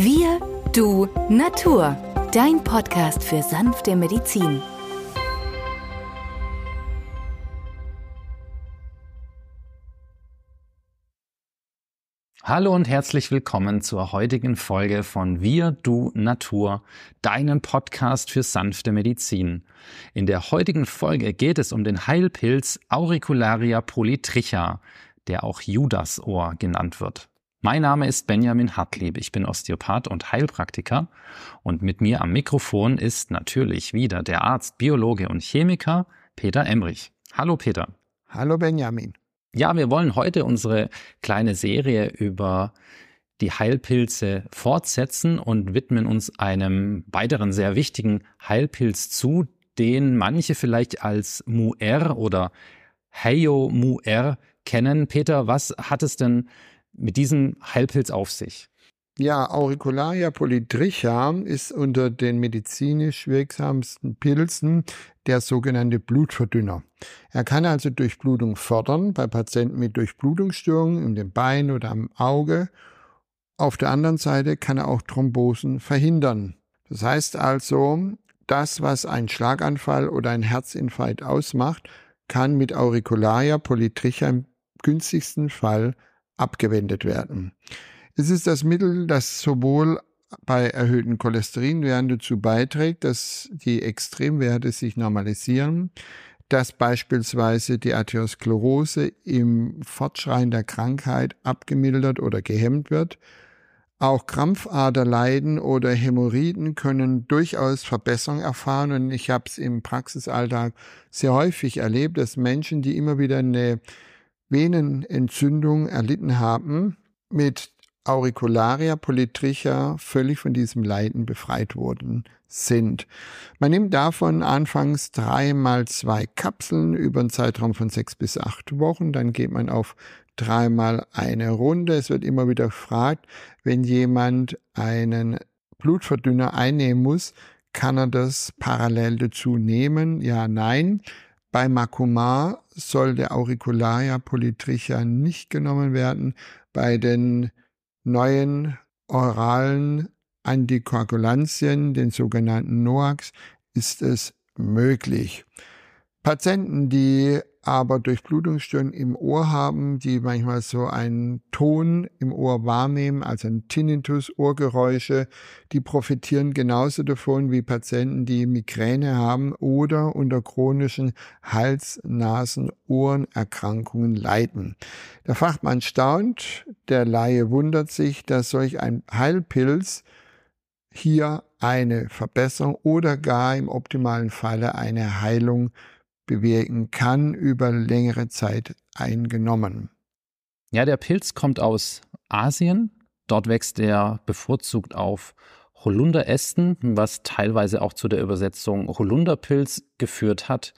Wir, du, Natur. Dein Podcast für sanfte Medizin. Hallo und herzlich willkommen zur heutigen Folge von Wir, du, Natur, deinen Podcast für sanfte Medizin. In der heutigen Folge geht es um den Heilpilz Auricularia polytricha, der auch Judasohr genannt wird. Mein Name ist Benjamin Hartlieb, ich bin Osteopath und Heilpraktiker und mit mir am Mikrofon ist natürlich wieder der Arzt, Biologe und Chemiker Peter Emrich. Hallo Peter. Hallo Benjamin. Ja, wir wollen heute unsere kleine Serie über die Heilpilze fortsetzen und widmen uns einem weiteren sehr wichtigen Heilpilz zu, den manche vielleicht als Muer oder Heio Muer kennen. Peter, was hat es denn mit diesem Heilpilz auf sich? Ja, Auricularia polytricha ist unter den medizinisch wirksamsten Pilzen der sogenannte Blutverdünner. Er kann also Durchblutung fördern bei Patienten mit Durchblutungsstörungen in den Beinen oder am Auge. Auf der anderen Seite kann er auch Thrombosen verhindern. Das heißt also, das, was ein Schlaganfall oder ein Herzinfarkt ausmacht, kann mit Auricularia polytricha im günstigsten Fall abgewendet werden. Es ist das Mittel, das sowohl bei erhöhten Cholesterinwerten dazu beiträgt, dass die Extremwerte sich normalisieren, dass beispielsweise die Arteriosklerose im Fortschreien der Krankheit abgemildert oder gehemmt wird. Auch Krampfaderleiden oder Hämorrhoiden können durchaus Verbesserung erfahren und ich habe es im Praxisalltag sehr häufig erlebt, dass Menschen, die immer wieder eine Venenentzündung erlitten haben, mit Auricularia polytricha völlig von diesem Leiden befreit worden sind. Man nimmt davon anfangs drei mal zwei Kapseln über einen Zeitraum von sechs bis acht Wochen. Dann geht man auf dreimal eine Runde. Es wird immer wieder gefragt, wenn jemand einen Blutverdünner einnehmen muss, kann er das parallel dazu nehmen? Ja, nein. Bei Makoma soll der Auricularia polytricha nicht genommen werden. Bei den neuen oralen Antikoagulantien, den sogenannten NOACs, ist es möglich. Patienten, die aber Durchblutungsstörungen im Ohr haben, die manchmal so einen Ton im Ohr wahrnehmen, also ein Tinnitus, Ohrgeräusche, die profitieren genauso davon wie Patienten, die Migräne haben oder unter chronischen Hals-, Nasen-, Ohrenerkrankungen leiden. Der Fachmann staunt, der Laie wundert sich, dass solch ein Heilpilz hier eine Verbesserung oder gar im optimalen Falle eine Heilung bewirken kann, über längere Zeit eingenommen. Ja, der Pilz kommt aus Asien. Dort wächst er bevorzugt auf Holunderästen, was teilweise auch zu der Übersetzung Holunderpilz geführt hat.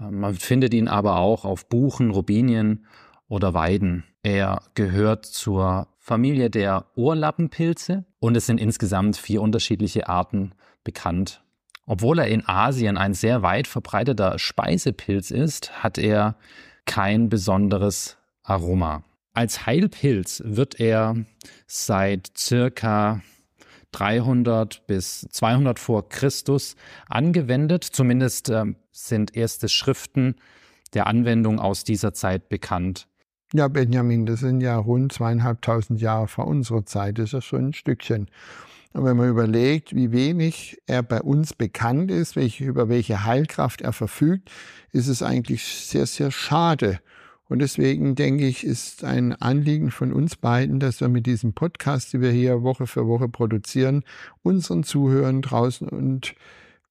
Ähm, man findet ihn aber auch auf Buchen, Robinien oder Weiden. Er gehört zur Familie der Ohrlappenpilze und es sind insgesamt vier unterschiedliche Arten bekannt. Obwohl er in Asien ein sehr weit verbreiteter Speisepilz ist, hat er kein besonderes Aroma. Als Heilpilz wird er seit circa 300 bis 200 vor Christus angewendet. Zumindest äh, sind erste Schriften der Anwendung aus dieser Zeit bekannt. Ja, Benjamin, das sind ja rund zweieinhalbtausend Jahre vor unserer Zeit. Das ist ja schon ein Stückchen. Und wenn man überlegt, wie wenig er bei uns bekannt ist, welche, über welche Heilkraft er verfügt, ist es eigentlich sehr, sehr schade. Und deswegen denke ich, ist ein Anliegen von uns beiden, dass wir mit diesem Podcast, den wir hier Woche für Woche produzieren, unseren Zuhörern draußen und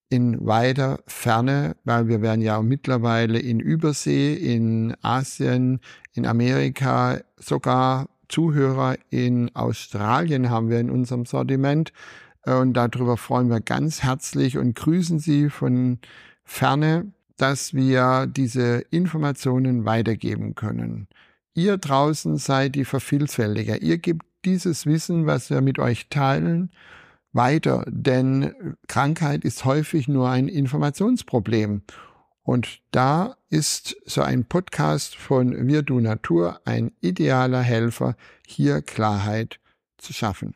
in weiter Ferne, weil wir werden ja mittlerweile in Übersee, in Asien, in Amerika, sogar Zuhörer in Australien haben wir in unserem Sortiment. Und darüber freuen wir ganz herzlich und grüßen Sie von ferne, dass wir diese Informationen weitergeben können. Ihr draußen seid die Vervielfältiger. Ihr gebt dieses Wissen, was wir mit euch teilen, weiter, denn Krankheit ist häufig nur ein Informationsproblem. Und da ist so ein Podcast von Wir Du Natur ein idealer Helfer, hier Klarheit zu schaffen.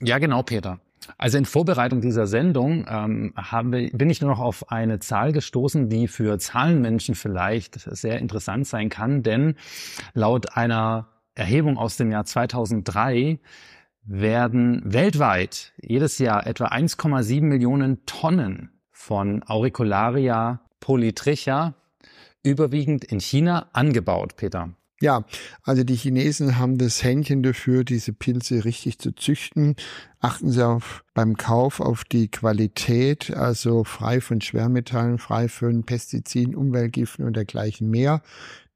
Ja, genau, Peter. Also in Vorbereitung dieser Sendung ähm, habe, bin ich nur noch auf eine Zahl gestoßen, die für Zahlenmenschen vielleicht sehr interessant sein kann, denn laut einer Erhebung aus dem Jahr 2003 werden weltweit jedes Jahr etwa 1,7 Millionen Tonnen von Auricularia polytricha überwiegend in China angebaut, Peter. Ja, also die Chinesen haben das Händchen dafür, diese Pilze richtig zu züchten. Achten Sie auf, beim Kauf auf die Qualität, also frei von Schwermetallen, frei von Pestiziden, Umweltgiften und dergleichen mehr.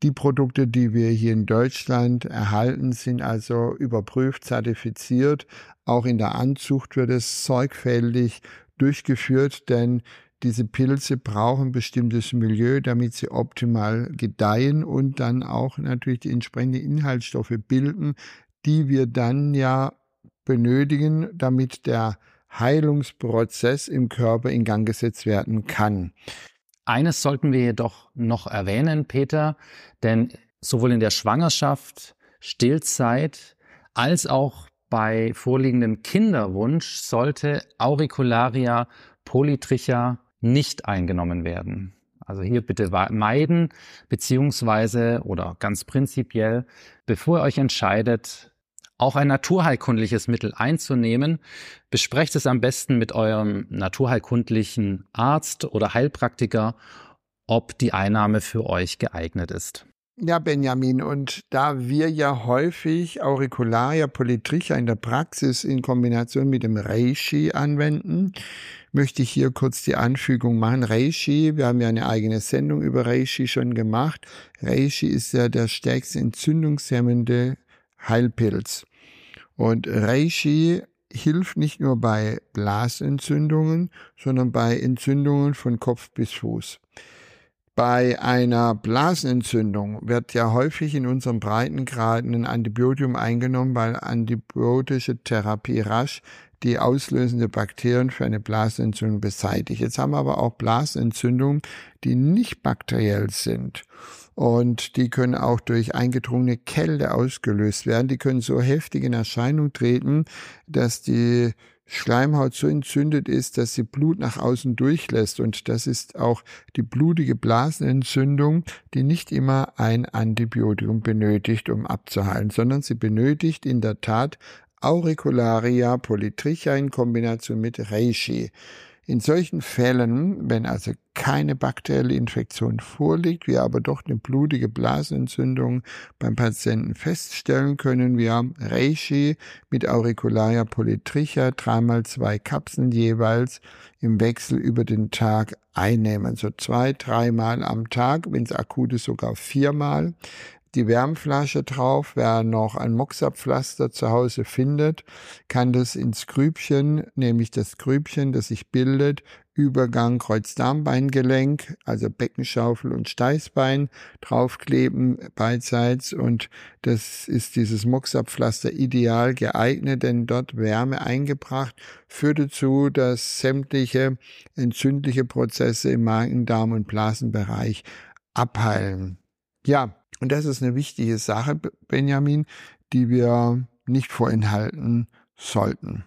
Die Produkte, die wir hier in Deutschland erhalten, sind also überprüft, zertifiziert. Auch in der Anzucht wird es sorgfältig durchgeführt, denn diese Pilze brauchen bestimmtes Milieu, damit sie optimal gedeihen und dann auch natürlich die entsprechenden Inhaltsstoffe bilden, die wir dann ja benötigen, damit der Heilungsprozess im Körper in Gang gesetzt werden kann. Eines sollten wir jedoch noch erwähnen, Peter, denn sowohl in der Schwangerschaft, Stillzeit als auch bei vorliegendem Kinderwunsch sollte Auricularia polytricha nicht eingenommen werden. Also hier bitte meiden, beziehungsweise oder ganz prinzipiell, bevor ihr euch entscheidet, auch ein naturheilkundliches Mittel einzunehmen, besprecht es am besten mit eurem naturheilkundlichen Arzt oder Heilpraktiker, ob die Einnahme für euch geeignet ist. Ja, Benjamin, und da wir ja häufig Auricularia polytricha in der Praxis in Kombination mit dem Reishi anwenden, möchte ich hier kurz die Anfügung machen. Reishi, wir haben ja eine eigene Sendung über Reishi schon gemacht. Reishi ist ja der stärkste entzündungshemmende Heilpilz. Und Reishi hilft nicht nur bei Blasentzündungen, sondern bei Entzündungen von Kopf bis Fuß. Bei einer Blasenentzündung wird ja häufig in unseren Breitengraden ein Antibiotikum eingenommen, weil antibiotische Therapie rasch die auslösende Bakterien für eine Blasenentzündung beseitigt. Jetzt haben wir aber auch Blasenentzündungen, die nicht bakteriell sind. Und die können auch durch eingedrungene Kälte ausgelöst werden. Die können so heftig in Erscheinung treten, dass die Schleimhaut so entzündet ist, dass sie Blut nach außen durchlässt. Und das ist auch die blutige Blasenentzündung, die nicht immer ein Antibiotikum benötigt, um abzuheilen, sondern sie benötigt in der Tat Auricularia polytricha in Kombination mit Reishi. In solchen Fällen, wenn also keine bakterielle Infektion vorliegt, wir aber doch eine blutige Blasenentzündung beim Patienten feststellen, können wir Reishi mit Auricularia polytricha dreimal zwei Kapseln jeweils im Wechsel über den Tag einnehmen. So zwei, dreimal am Tag, wenn es akut ist, sogar viermal die Wärmflasche drauf. Wer noch ein Moxapflaster zu Hause findet, kann das ins Grübchen, nämlich das Grübchen, das sich bildet, Übergang Kreuzdarmbeingelenk, also Beckenschaufel und Steißbein draufkleben beidseits und das ist dieses Moxapflaster ideal geeignet, denn dort Wärme eingebracht führt dazu, dass sämtliche entzündliche Prozesse im Magen, Darm und Blasenbereich abheilen. Ja, und das ist eine wichtige Sache, Benjamin, die wir nicht vorenthalten sollten.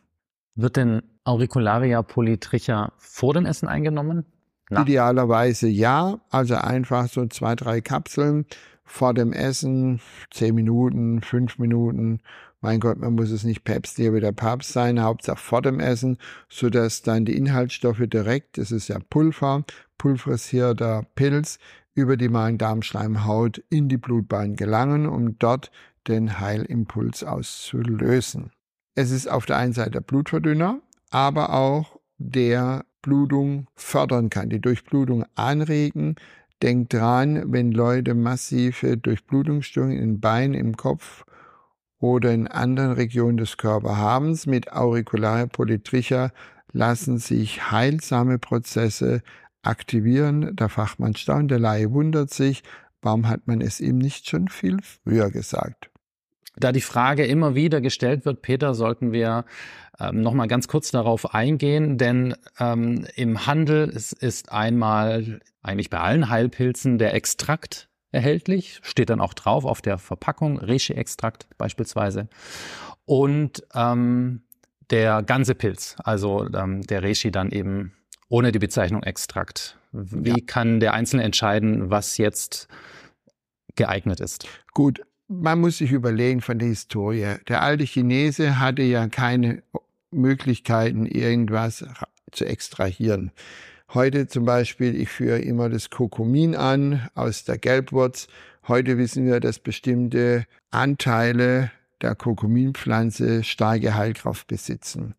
Wird denn Auricularia polytricha vor dem Essen eingenommen? Na. Idealerweise ja, also einfach so zwei, drei Kapseln vor dem Essen, zehn Minuten, fünf Minuten. Mein Gott, man muss es nicht päpstlicher wie der Papst sein, Hauptsache vor dem Essen, sodass dann die Inhaltsstoffe direkt, das ist ja Pulver, pulverisierter Pilz, über die Magen-Darm-Schleimhaut in die Blutbahn gelangen, um dort den Heilimpuls auszulösen. Es ist auf der einen Seite der Blutverdünner, aber auch der Blutung fördern kann, die Durchblutung anregen. Denkt dran, wenn Leute massive Durchblutungsstörungen in Beinen, im Kopf oder in anderen Regionen des Körpers haben, mit Auricularia polytricha lassen sich heilsame Prozesse aktivieren. Der Fachmann staunt, der Laie wundert sich, warum hat man es ihm nicht schon viel früher gesagt? Da die Frage immer wieder gestellt wird, Peter, sollten wir ähm, noch mal ganz kurz darauf eingehen, denn ähm, im Handel ist, ist einmal eigentlich bei allen Heilpilzen der Extrakt erhältlich, steht dann auch drauf auf der Verpackung, Reishi-Extrakt beispielsweise. Und ähm, der ganze Pilz, also ähm, der Reishi dann eben ohne die Bezeichnung Extrakt. Wie ja. kann der Einzelne entscheiden, was jetzt geeignet ist? Gut, man muss sich überlegen von der Historie. Der alte Chinese hatte ja keine Möglichkeiten, irgendwas zu extrahieren. Heute zum Beispiel, ich führe immer das Kokumin an aus der Gelbwurz. Heute wissen wir, dass bestimmte Anteile der Kurkuminpflanze starke Heilkraft besitzen.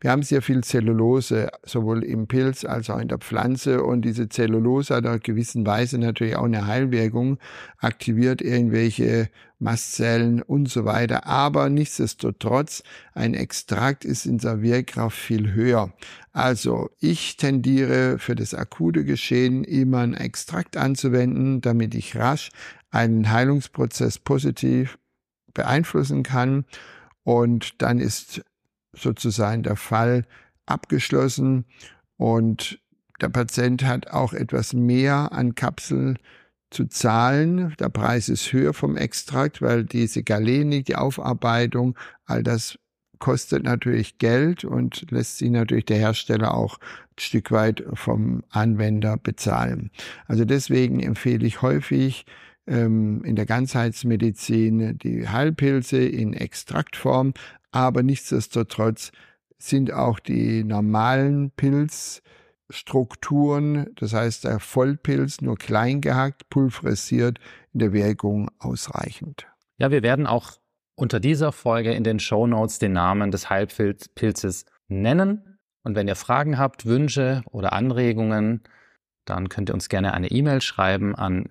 Wir haben sehr viel Zellulose, sowohl im Pilz als auch in der Pflanze. Und diese Zellulose hat auf gewissen Weise natürlich auch eine Heilwirkung, aktiviert irgendwelche Mastzellen und so weiter. Aber nichtsdestotrotz, ein Extrakt ist in der Wirkkraft viel höher. Also ich tendiere für das akute Geschehen immer einen Extrakt anzuwenden, damit ich rasch einen Heilungsprozess positiv beeinflussen kann. Und dann ist sozusagen der Fall abgeschlossen und der Patient hat auch etwas mehr an Kapseln zu zahlen. Der Preis ist höher vom Extrakt, weil diese Galenik, die Aufarbeitung, all das kostet natürlich Geld und lässt sich natürlich der Hersteller auch ein Stück weit vom Anwender bezahlen. Also deswegen empfehle ich häufig ähm, in der Ganzheitsmedizin die Heilpilze in Extraktform, aber nichtsdestotrotz sind auch die normalen Pilzstrukturen, das heißt der Vollpilz nur klein gehackt, pulverisiert, in der Wirkung ausreichend. Ja, wir werden auch unter dieser Folge in den Show Notes den Namen des Heilpilzes nennen. Und wenn ihr Fragen habt, Wünsche oder Anregungen, dann könnt ihr uns gerne eine E-Mail schreiben an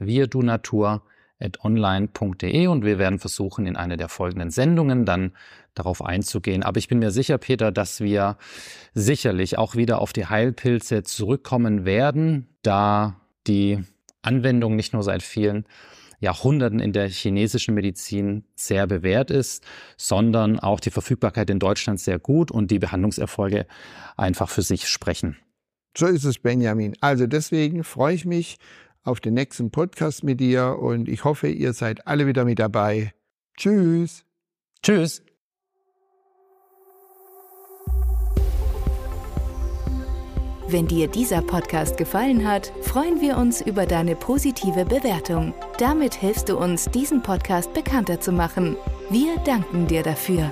wirdunatur.online.de und wir werden versuchen, in einer der folgenden Sendungen dann darauf einzugehen. Aber ich bin mir sicher, Peter, dass wir sicherlich auch wieder auf die Heilpilze zurückkommen werden, da die Anwendung nicht nur seit vielen Jahrhunderten in der chinesischen Medizin sehr bewährt ist, sondern auch die Verfügbarkeit in Deutschland sehr gut und die Behandlungserfolge einfach für sich sprechen. So ist es, Benjamin. Also deswegen freue ich mich auf den nächsten Podcast mit dir und ich hoffe, ihr seid alle wieder mit dabei. Tschüss. Tschüss. Wenn dir dieser Podcast gefallen hat, freuen wir uns über deine positive Bewertung. Damit hilfst du uns, diesen Podcast bekannter zu machen. Wir danken dir dafür.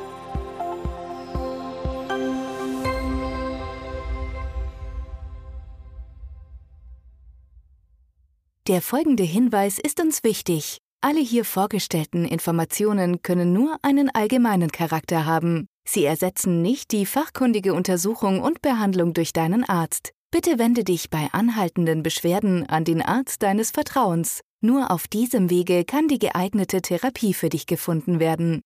Der folgende Hinweis ist uns wichtig. Alle hier vorgestellten Informationen können nur einen allgemeinen Charakter haben. Sie ersetzen nicht die fachkundige Untersuchung und Behandlung durch deinen Arzt. Bitte wende dich bei anhaltenden Beschwerden an den Arzt deines Vertrauens. Nur auf diesem Wege kann die geeignete Therapie für dich gefunden werden.